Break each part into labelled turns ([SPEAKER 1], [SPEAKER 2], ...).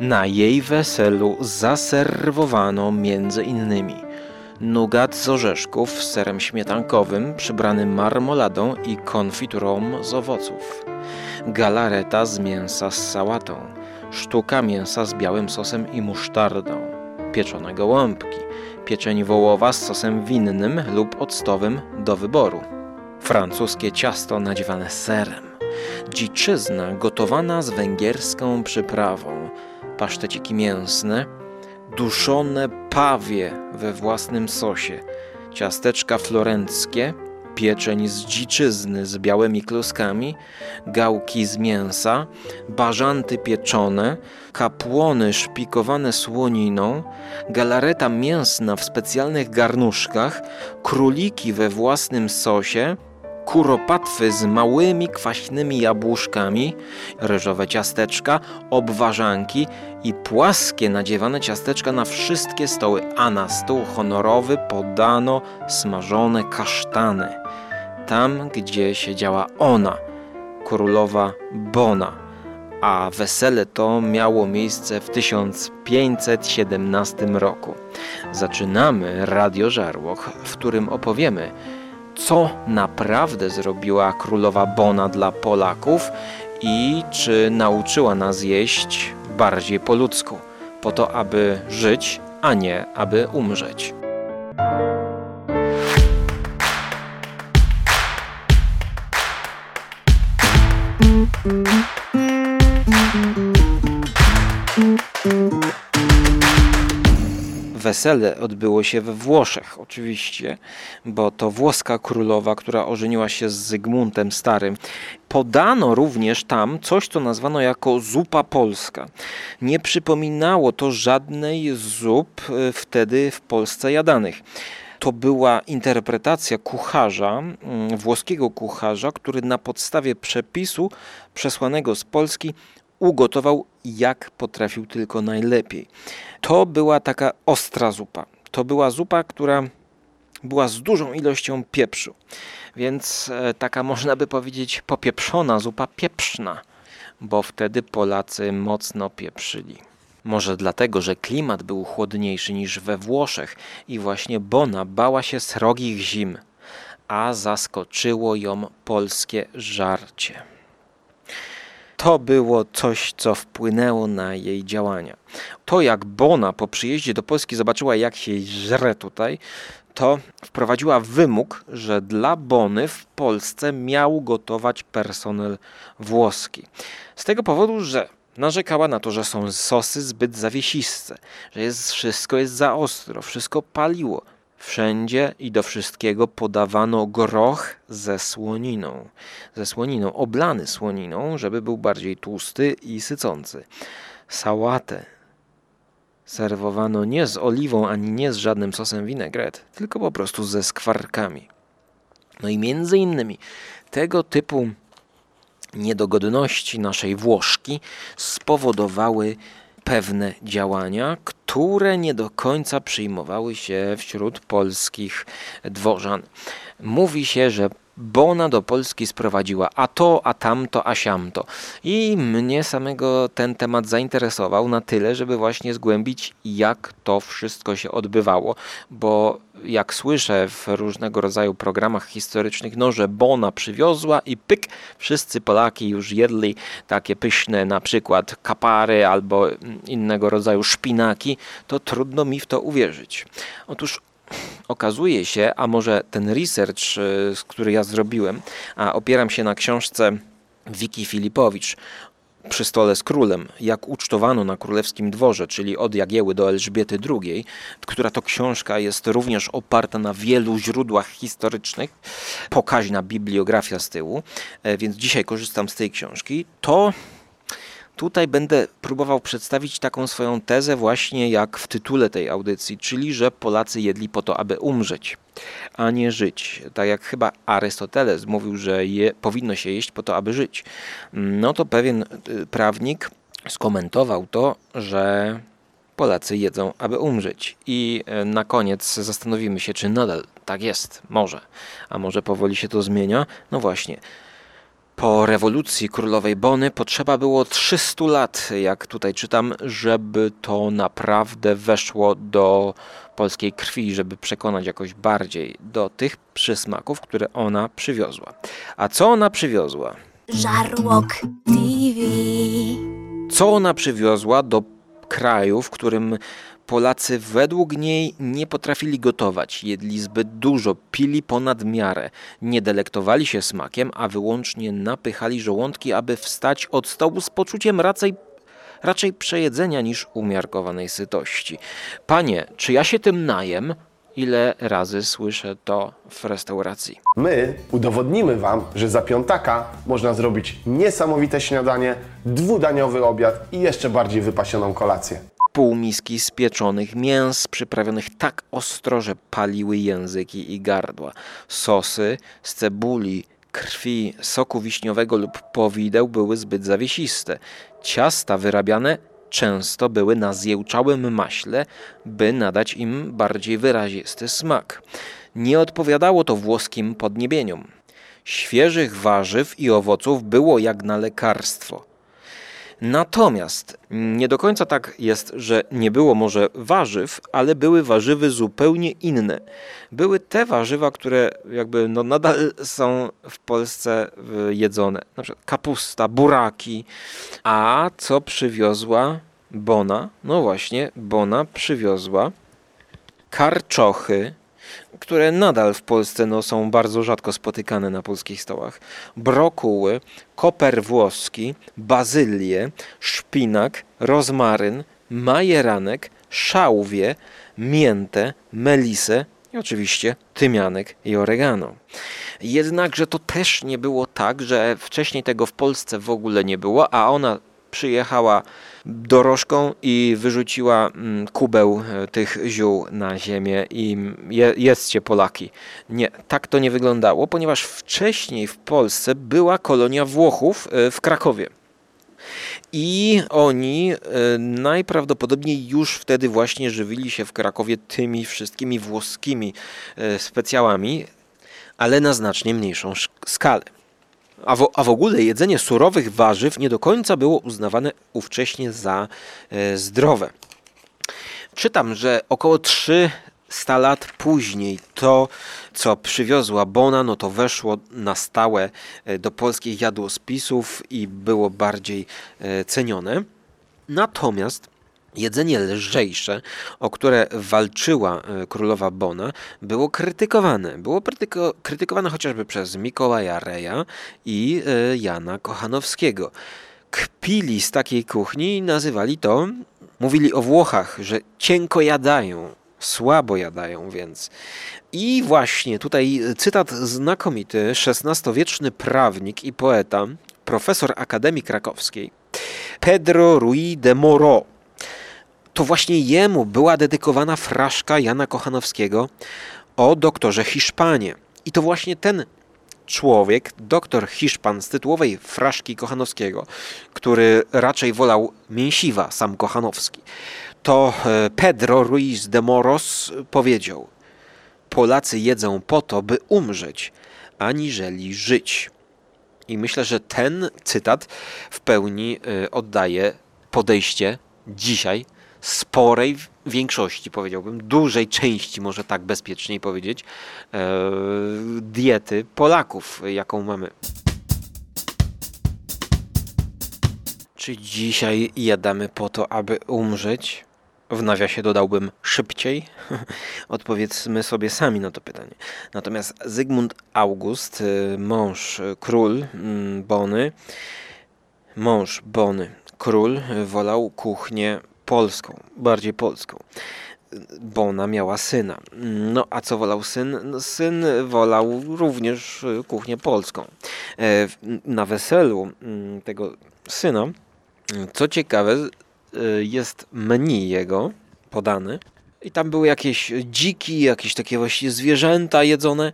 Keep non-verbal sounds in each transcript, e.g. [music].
[SPEAKER 1] Na jej weselu zaserwowano między innymi nugat z orzeszków z serem śmietankowym przybrany marmoladą i konfiturą z owoców, galareta z mięsa z sałatą, sztuka mięsa z białym sosem i musztardą, pieczone gołąbki, pieczeń wołowa z sosem winnym lub octowym do wyboru, francuskie ciasto nadziewane serem, dziczyzna gotowana z węgierską przyprawą, paszteciki mięsne, duszone pawie we własnym sosie, ciasteczka florenckie, pieczeń z dziczyzny z białymi kluskami, gałki z mięsa, bażanty pieczone, kapłony szpikowane słoniną, galareta mięsna w specjalnych garnuszkach, króliki we własnym sosie, kuropatwy z małymi kwaśnymi jabłuszkami, ryżowe ciasteczka, obwarzanki i płaskie nadziewane ciasteczka na wszystkie stoły, a na stół honorowy podano smażone kasztany. Tam, gdzie siedziała ona, królowa Bona, a wesele to miało miejsce w 1517 roku. Zaczynamy Radio Żarłok, w którym opowiemy, co naprawdę zrobiła królowa Bona dla Polaków i czy nauczyła nas jeść bardziej po ludzku, po to, aby żyć, a nie aby umrzeć. Wesele odbyło się we Włoszech, oczywiście, bo to włoska królowa, która ożeniła się z Zygmuntem Starym. Podano również tam coś, co nazwano jako zupa polska. Nie przypominało to żadnej zup e, wtedy w Polsce jadanych. To była interpretacja kucharza, włoskiego kucharza, który na podstawie przepisu przesłanego z Polski ugotował jak potrafił tylko najlepiej. To była taka ostra zupa. To była zupa, która była z dużą ilością pieprzu. Więc e, taka można by powiedzieć popieprzona zupa pieprzna, bo wtedy Polacy mocno pieprzyli. Może dlatego, że klimat był chłodniejszy niż we Włoszech i właśnie Bona bała się srogich zim, a zaskoczyło ją polskie żarcie. To było coś, co wpłynęło na jej działania. To, jak Bona po przyjeździe do Polski zobaczyła, jak się żre tutaj, to wprowadziła wymóg, że dla Bony w Polsce miał gotować personel włoski. Z tego powodu, że narzekała na to, że są sosy zbyt zawiesiste, że jest, wszystko jest za ostro, wszystko paliło. Wszędzie i do wszystkiego podawano groch ze słoniną. Ze słoniną, oblany słoniną, żeby był bardziej tłusty i sycący. Sałatę serwowano nie z oliwą ani nie z żadnym sosem vinaigrette, tylko po prostu ze skwarkami. No i między innymi tego typu niedogodności naszej Włoszki spowodowały pewne działania, które nie do końca przyjmowały się wśród polskich dworzan. Mówi się, że Bona do Polski sprowadziła a to, a tamto, a siamto. I mnie samego ten temat zainteresował na tyle, żeby właśnie zgłębić, jak to wszystko się odbywało, bo jak słyszę w różnego rodzaju programach historycznych, no, że Bona przywiozła i pyk, wszyscy Polaki już jedli takie pyszne na przykład kapary albo innego rodzaju szpinaki, to trudno mi w to uwierzyć. Otóż okazuje się, a może ten research, y, który ja zrobiłem, a opieram się na książce Wiki Filipowicz przy stole z królem, jak ucztowano na królewskim dworze, czyli od Jagieły do Elżbiety II, która to książka jest również oparta na wielu źródłach historycznych, pokaźna bibliografia z tyłu, e, więc dzisiaj korzystam z tej książki, to Tutaj będę próbował przedstawić taką swoją tezę właśnie jak w tytule tej audycji, czyli że Polacy jedli po to, aby umrzeć, a nie żyć. Tak jak chyba Arystoteles mówił, że je, powinno się jeść po to, aby żyć. No to pewien y, prawnik skomentował to, że Polacy jedzą, aby umrzeć. I y, na koniec zastanowimy się, czy nadal tak jest. Może. A może powoli się to zmienia? No właśnie. Po rewolucji królowej Bony potrzeba było 300 lat, jak tutaj czytam, żeby to naprawdę weszło do polskiej krwi, żeby przekonać jakoś bardziej do tych przysmaków, które ona przywiozła. A co ona przywiozła?
[SPEAKER 2] Żarłok TV.
[SPEAKER 1] Co ona przywiozła do kraju, w którym Polacy według niej nie potrafili gotować, jedli zbyt dużo, pili ponad miarę, nie delektowali się smakiem, a wyłącznie napychali żołądki, aby wstać od stołu z poczuciem raczej, raczej przejedzenia niż umiarkowanej sytości. Panie, czy ja się tym najem? Ile razy słyszę to w restauracji?
[SPEAKER 3] My udowodnimy Wam, że za piątaka można zrobić niesamowite śniadanie, dwudaniowy obiad i jeszcze bardziej wypasioną kolację.
[SPEAKER 1] pół miski spieczonych mięs przyprawionych tak ostro, że paliły języki i gardła. Sosy z cebuli, krwi, soku wiśniowego lub powideł były zbyt zawiesiste. Ciasta wyrabiane często były na zjełczałym maśle, by nadać im bardziej wyrazisty smak. Nie odpowiadało to włoskim podniebieniom. Świeżych warzyw i owoców było jak na lekarstwo. Natomiast nie do końca tak jest, że nie było może warzyw, ale były warzywy zupełnie inne. Były te warzywa, które jakby no nadal są w Polsce jedzone. Na przykład kapusta, buraki. A co przywiozła Bona? No właśnie, Bona przywiozła karczochy, które nadal w Polsce no, są bardzo rzadko spotykane na polskich stołach, brokuły, koper włoski, bazylię, szpinak, rozmaryn, majeranek, szałwie, miętę, melisę i oczywiście tymianek i oregano. Jednakże to też nie było tak, że wcześniej tego w Polsce w ogóle nie było, a ona przyjechała dorożką i wyrzuciła mm, kubeł e, tych ziół na ziemię i je, jedzcie Polaki. Nie, tak to nie wyglądało, ponieważ wcześniej w Polsce była kolonia Włochów e, w Krakowie. I oni e, najprawdopodobniej już wtedy właśnie żywili się w Krakowie tymi wszystkimi włoskimi specjałami, ale na znacznie mniejszą sz- skalę. A w, a w ogóle jedzenie surowych warzyw nie do końca było uznawane ówcześnie za e, zdrowe. Czytam, że około 300 lat później to, co przywiozła Bona, no to weszło na stałe e, do polskich jadłospisów i było bardziej e, cenione. Natomiast jedzenie lżejsze, o które walczyła e, królowa Bona, było krytykowane. Było krytyko, krytykowane chociażby przez Mikołaja Reja i e, Jana Kochanowskiego. Kpili z takiej kuchni i nazywali to, mówili o Włochach, że cienko jadają, słabo jadają więc. I właśnie tutaj cytat znakomity, XVI-wieczny prawnik i poeta, profesor Akademii Krakowskiej, Pedro Ruiz de Moro. To właśnie jemu była dedykowana fraszka Jana Kochanowskiego o doktorze Hiszpanie. I to właśnie ten człowiek, doktor Hiszpan z tytułowej fraszki Kochanowskiego, który raczej wolał mięsiwa, sam Kochanowski, to e, Pedro Ruiz de Moros powiedział: Polacy jedzą po to, by umrzeć, aniżeli żyć. I myślę, że ten cytat w pełni y, oddaje podejście dzisiaj sporej większości, powiedziałbym, dużej części, może tak bezpieczniej powiedzieć, e, diety Polaków, jaką mamy. Czy dzisiaj jadamy po to, aby umrzeć? W nawiasie dodałbym szybciej. [laughs] Odpowiedzmy sobie sami na to pytanie. Natomiast Zygmunt August, y, mąż, y, król mm, Bony, mąż Bony, król, wolał kuchnię polską, bardziej polską. Y, Bona miała syna. No a co wolał syn? No, syn wolał również y, kuchnię polską. E, Na weselu mm, tego syna, co ciekawe, y, jest menu jego podany i tam były jakieś dziki, jakieś takie właśnie zwierzęta jedzone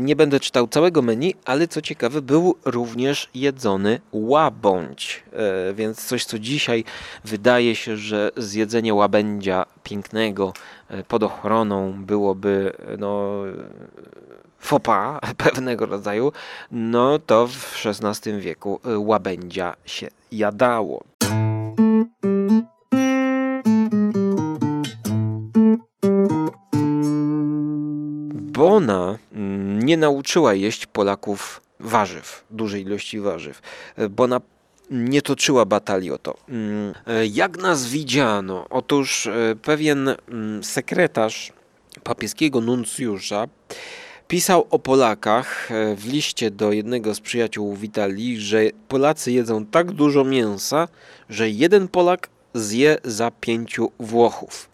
[SPEAKER 1] nie będę czytał całego menu, ale co ciekawe, był również jedzony łabądź. E, Więc coś, co dzisiaj wydaje się, że zjedzenie łabędzia pięknego e, pod ochroną byłoby no, fopa [laughs] pewnego rodzaju, no to w XVI wieku łabędzia się jadało. Nie nauczyła jeść Polaków warzyw, dużej ilości warzyw. E, Bona nie toczyła batalii o to. Mm, Jak nas widziano? Otóż e, pewien mm, sekretarz papieskiego nuncjusza pisał o Polakach e, w liście do jednego z przyjaciół w Italii, że Polacy jedzą tak dużo mięsa, że jeden Polak zje za pięciu Włochów.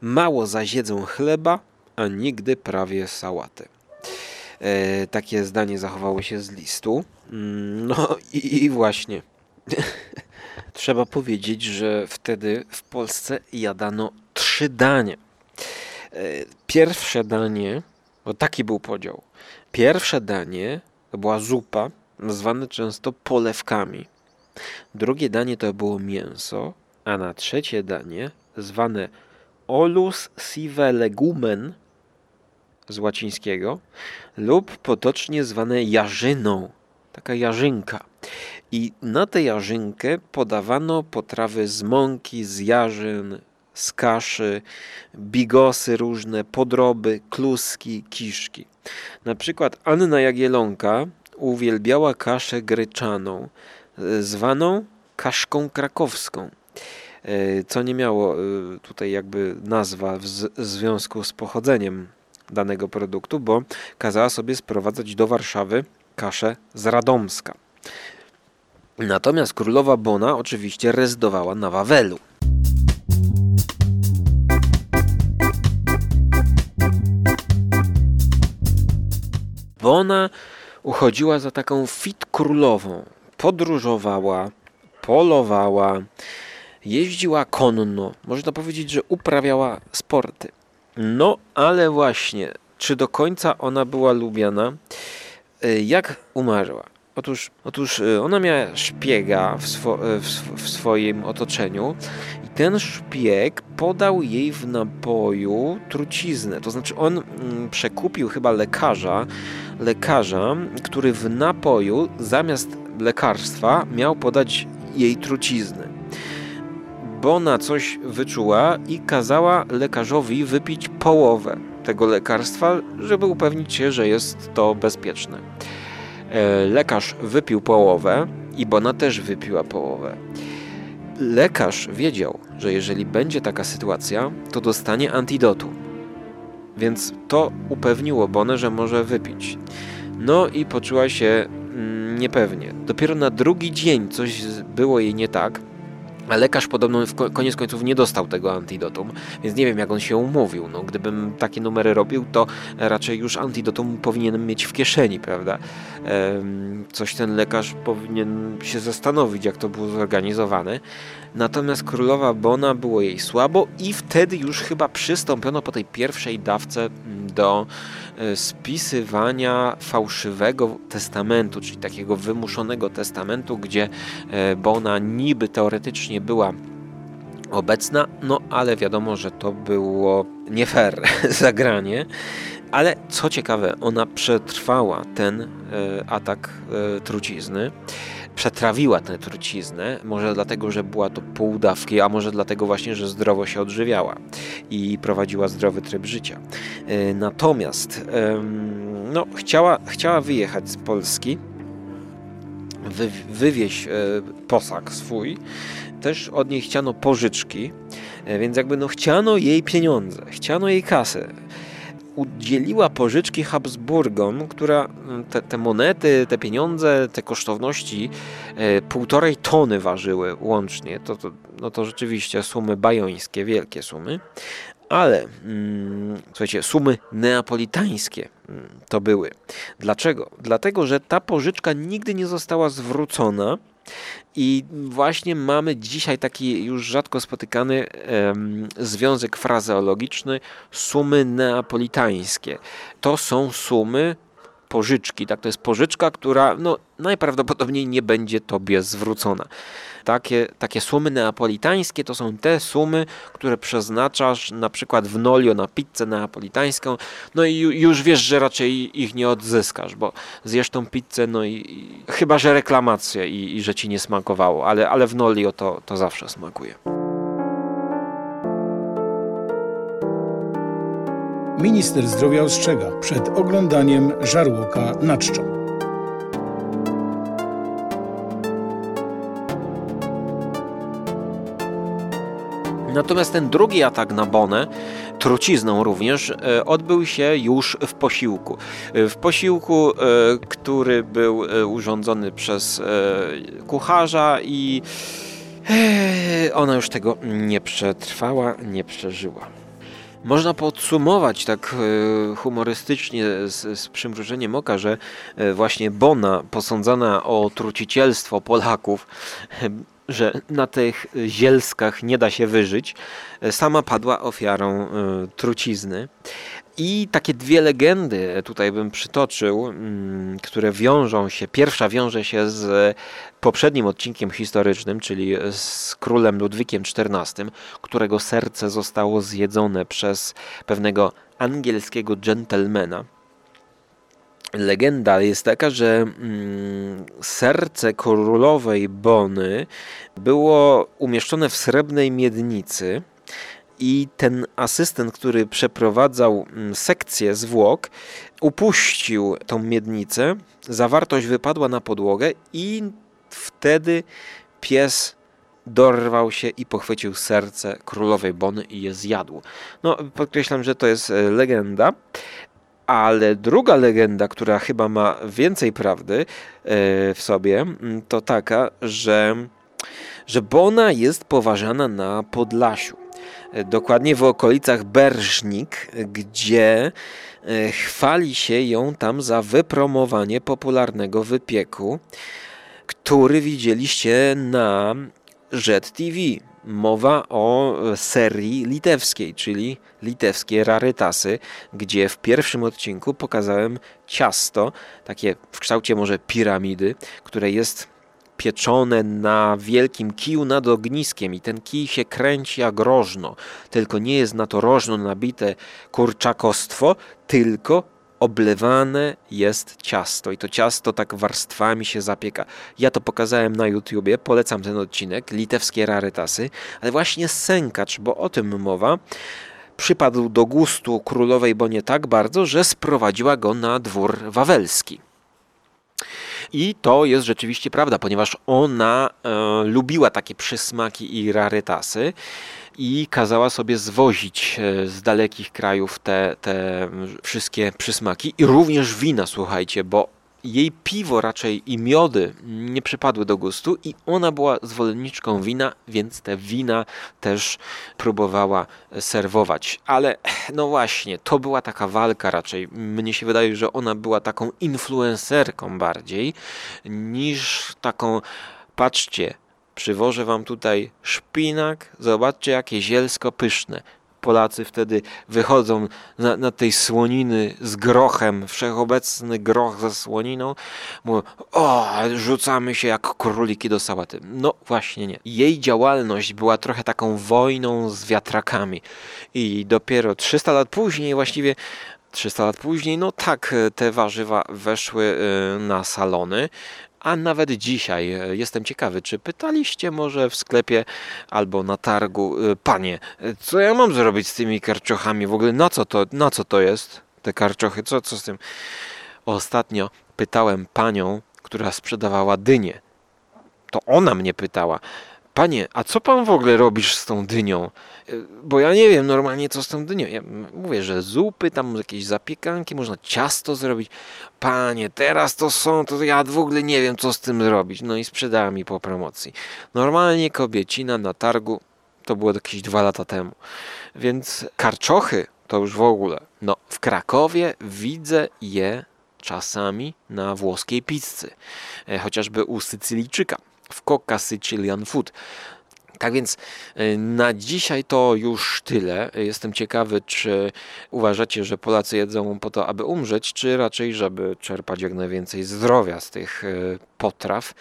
[SPEAKER 1] Mało zaś jedzą chleba, a nigdy prawie sałaty. E, takie zdanie zachowało się z listu. Mm, No i, i właśnie. [laughs] Trzeba powiedzieć, że wtedy w Polsce jadano trzy dania. E, Pierwsze danie, bo taki był podział. Pierwsze danie to była zupa, zwane często polewkami. Drugie danie to było mięso, a na trzecie danie, zwane olus sive legumen z łacińskiego lub potocznie zwane jarzyną, taka jarzynka. I na tę jarzynkę podawano potrawy z mąki, z jarzyn, z kaszy, bigosy różne, podroby, kluski, kiszki. Na przykład Anna Jagielonka uwielbiała kaszę gryczaną, zwaną kaszką krakowską e, co nie miało e, tutaj jakby nazwa w związku z pochodzeniem danego produktu, bo kazała sobie sprowadzać do Warszawy kaszę z Radomska. Natomiast królowa Bona oczywiście rezydowała na Wawelu. Bona uchodziła za taką fit królową. Podróżowała, polowała, jeździła konno. Można powiedzieć, że uprawiała sporty. No, ale właśnie, czy do końca ona była lubiana? Y, Jak umarła? Otóż, otóż y, ona miała szpiega w, swo, y, w, w swoim otoczeniu i ten szpieg podał jej w napoju truciznę. To znaczy on mm, przekupił chyba lekarza, lekarza, który w napoju zamiast lekarstwa miał podać jej truciznę. Bona coś wyczuła i kazała lekarzowi wypić połowę tego lekarstwa, żeby upewnić się, że jest to bezpieczne. E, Lekarz wypił połowę i Bona też wypiła połowę. Lekarz wiedział, że jeżeli będzie taka sytuacja, to dostanie antidotum. Więc to upewniło Bonę, że może wypić. No i poczuła się mm, niepewnie. Dopiero na drugi dzień coś było jej nie tak, lekarz podobno w ko- koniec końców nie dostał tego antidotum, więc nie wiem jak on się umówił. No, gdybym takie numery robił, to raczej już antidotum powinienem mieć w kieszeni, prawda? Coś ten lekarz powinien się zastanowić, jak to było zorganizowane. Natomiast królowa Bona było jej słabo i wtedy już chyba przystąpiono po tej pierwszej dawce mm, do e, spisywania fałszywego testamentu, czyli takiego wymuszonego testamentu, gdzie e, Bona niby teoretycznie była obecna, no ale wiadomo, że to było nie fair [laughs] zagranie. Ale co ciekawe, ona przetrwała ten e, atak trucizny. Przetrawiła tę truciznę, może dlatego, że była to pół a może dlatego właśnie, że zdrowo się odżywiała i prowadziła zdrowy tryb życia. E, Natomiast no, chciała, chciała wyjechać z Polski, wy, wywieźć e, posag swój. Też od niej chciano pożyczki, e, więc jakby no chciano jej pieniądze, chciano jej kasę. Udzieliła pożyczki Habsburgom, która mm, te, te monety, te pieniądze, te kosztowności e, półtorej tony ważyły łącznie. To, to, no to rzeczywiście sumy bajońskie, wielkie sumy. Ale mm, słuchajcie, sumy neapolitańskie mm, to były. Dlaczego? Dlatego, że ta pożyczka nigdy nie została zwrócona i właśnie mamy dzisiaj taki już rzadko spotykany związek frazeologiczny sumy neapolitańskie. To są sumy pożyczki. Tak? To jest pożyczka, która no, najprawdopodobniej nie będzie tobie zwrócona. Takie, takie sumy neapolitańskie to są te sumy, które przeznaczasz na przykład w Nolio na pizzę neapolitańską, no i ju- już wiesz, że raczej ich nie odzyskasz, bo zjesz tą pizzę, no i, i chyba, że reklamację i, i że ci nie smakowało, ale, ale w Nolio to, to zawsze smakuje.
[SPEAKER 4] Minister zdrowia ostrzega przed oglądaniem żarłoka na czczą.
[SPEAKER 1] Natomiast ten drugi atak na Bonę, trucizną również, e, odbył się już w posiłku. E, W posiłku, e, który był urządzony przez kucharza i ona już tego nie przetrwała, nie przeżyła. Można podsumować tak e, humorystycznie z, z przymrużeniem oka, że e, właśnie Bona posądzana o trucicielstwo Polaków, e, że na tych zielskach nie da się wyżyć, sama padła ofiarą trucizny. I takie dwie legendy tutaj bym przytoczył, mm, które wiążą się. Pierwsza wiąże się z poprzednim odcinkiem historycznym, czyli z królem Ludwikiem XIV, którego serce zostało zjedzone przez pewnego angielskiego dżentelmena. Legenda jest taka, że mm, serce królowej Bony było umieszczone w srebrnej miednicy i ten asystent, który przeprowadzał mm, sekcję zwłok, upuścił tą miednicę, zawartość wypadła na podłogę i wtedy pies dorwał się i pochwycił serce królowej Bony i je zjadł. No, podkreślam, że to jest e, legenda. Ale druga legenda, która chyba ma więcej prawdy e, w sobie, mm, to taka, że, że Bona jest poważana na Podlasiu. Dokładnie w okolicach Berżnik, gdzie e, chwali się ją tam za wypromowanie popularnego wypieku, który widzieliście na Jet TV. Mowa o serii litewskiej, czyli litewskie rarytasy, gdzie w pierwszym odcinku pokazałem ciasto, takie w kształcie może piramidy, które jest pieczone na wielkim kiju nad ogniskiem i ten kij się kręci jak rożno, tylko nie jest na to rożno nabite kurczakostwo, tylko oblewane jest ciasto i to ciasto tak warstwami się zapieka. Ja to pokazałem na YouTubie, polecam ten odcinek, litewskie rarytasy, ale właśnie sękacz, bo o tym mowa, przypadł do gustu królowej Bonie tak bardzo, że sprowadziła go na dwór wawelski. I to jest rzeczywiście prawda, ponieważ ona e, lubiła takie przysmaki i rarytasy i kazała sobie zwozić e, z dalekich krajów te, te wszystkie przysmaki i również wina, słuchajcie, bo jej piwo raczej i miody nie przypadły do gustu i ona była zwolenniczką wina, więc te wina też próbowała serwować. Ale no właśnie, to była taka walka raczej. Mnie się wydaje, że ona była taką influencerką bardziej niż taką, patrzcie, przywożę wam tutaj szpinak, zobaczcie jakie zielsko pyszne. Polacy wtedy wychodzą na, na tej słoniny z grochem, wszechobecny groch ze słoniną, mówią, o, rzucamy się jak króliki do sałaty. No właśnie nie. Jej działalność była trochę taką wojną z wiatrakami i dopiero 300 lat później właściwie 300 lat później, no tak, te warzywa weszły y, na salony. A nawet dzisiaj e, jestem ciekawy, czy pytaliście może w sklepie albo na targu, e, panie, e, co ja mam zrobić z tymi karczochami? W ogóle na co to, na co to jest? Te karczochy, co, co z tym? Ostatnio pytałem panią, która sprzedawała dynię. To ona mnie pytała. Panie, a co pan w ogóle robisz z tą dynią? E, Bo ja nie wiem normalnie co z tą dynią. Ja mówię, że zupy, tam jakieś zapiekanki, można ciasto zrobić. Panie, teraz to są, to ja w ogóle nie wiem co z tym zrobić. No i sprzedała mi po promocji. Normalnie kobiecina na targu, to było jakieś dwa lata temu. Więc karczochy to już w ogóle. No, w Krakowie widzę je czasami na włoskiej pizzy. E, Chociażby u Sycylijczyka w Coca Sicilian Food. Tak więc y, na dzisiaj to już tyle. Jestem ciekawy, czy uważacie, że Polacy jedzą po to, aby umrzeć, czy raczej, żeby czerpać jak najwięcej zdrowia z tych y, potraw.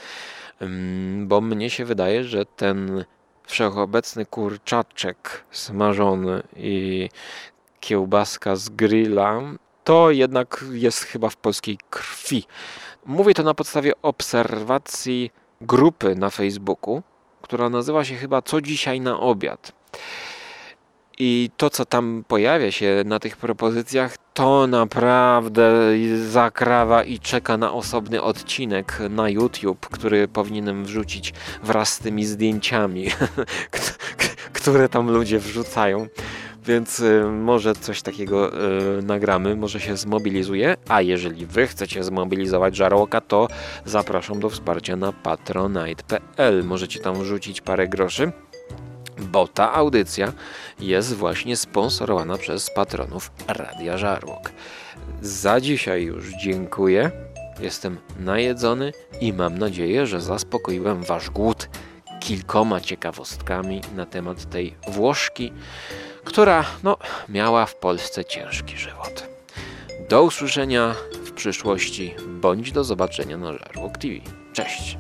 [SPEAKER 1] Bo mnie się wydaje, że ten wszechobecny kurczaczek smażony i kiełbaska z grilla to jednak jest chyba w polskiej krwi. Mówię to na podstawie obserwacji grupy na Facebooku, która nazywa się chyba Co dzisiaj na obiad. I to, co tam pojawia się na tych propozycjach, to naprawdę zakrawa i czeka na osobny odcinek na YouTube, który powinienem wrzucić wraz z tymi zdjęciami, [laughs] które tam ludzie wrzucają. Więc y, może coś takiego y, nagramy, może się zmobilizuje. A jeżeli wy chcecie zmobilizować żarłoka, to zapraszam do wsparcia na patronite.pl. Możecie tam wrzucić parę groszy bo ta audycja jest właśnie sponsorowana przez patronów Radia Żarłok. Za dzisiaj już dziękuję. Jestem najedzony i mam nadzieję, że zaspokoiłem Wasz głód kilkoma ciekawostkami na temat tej Włoszki, która no, miała w Polsce ciężki żywot. Do usłyszenia w przyszłości, bądź do zobaczenia na Żarłok TV. Cześć!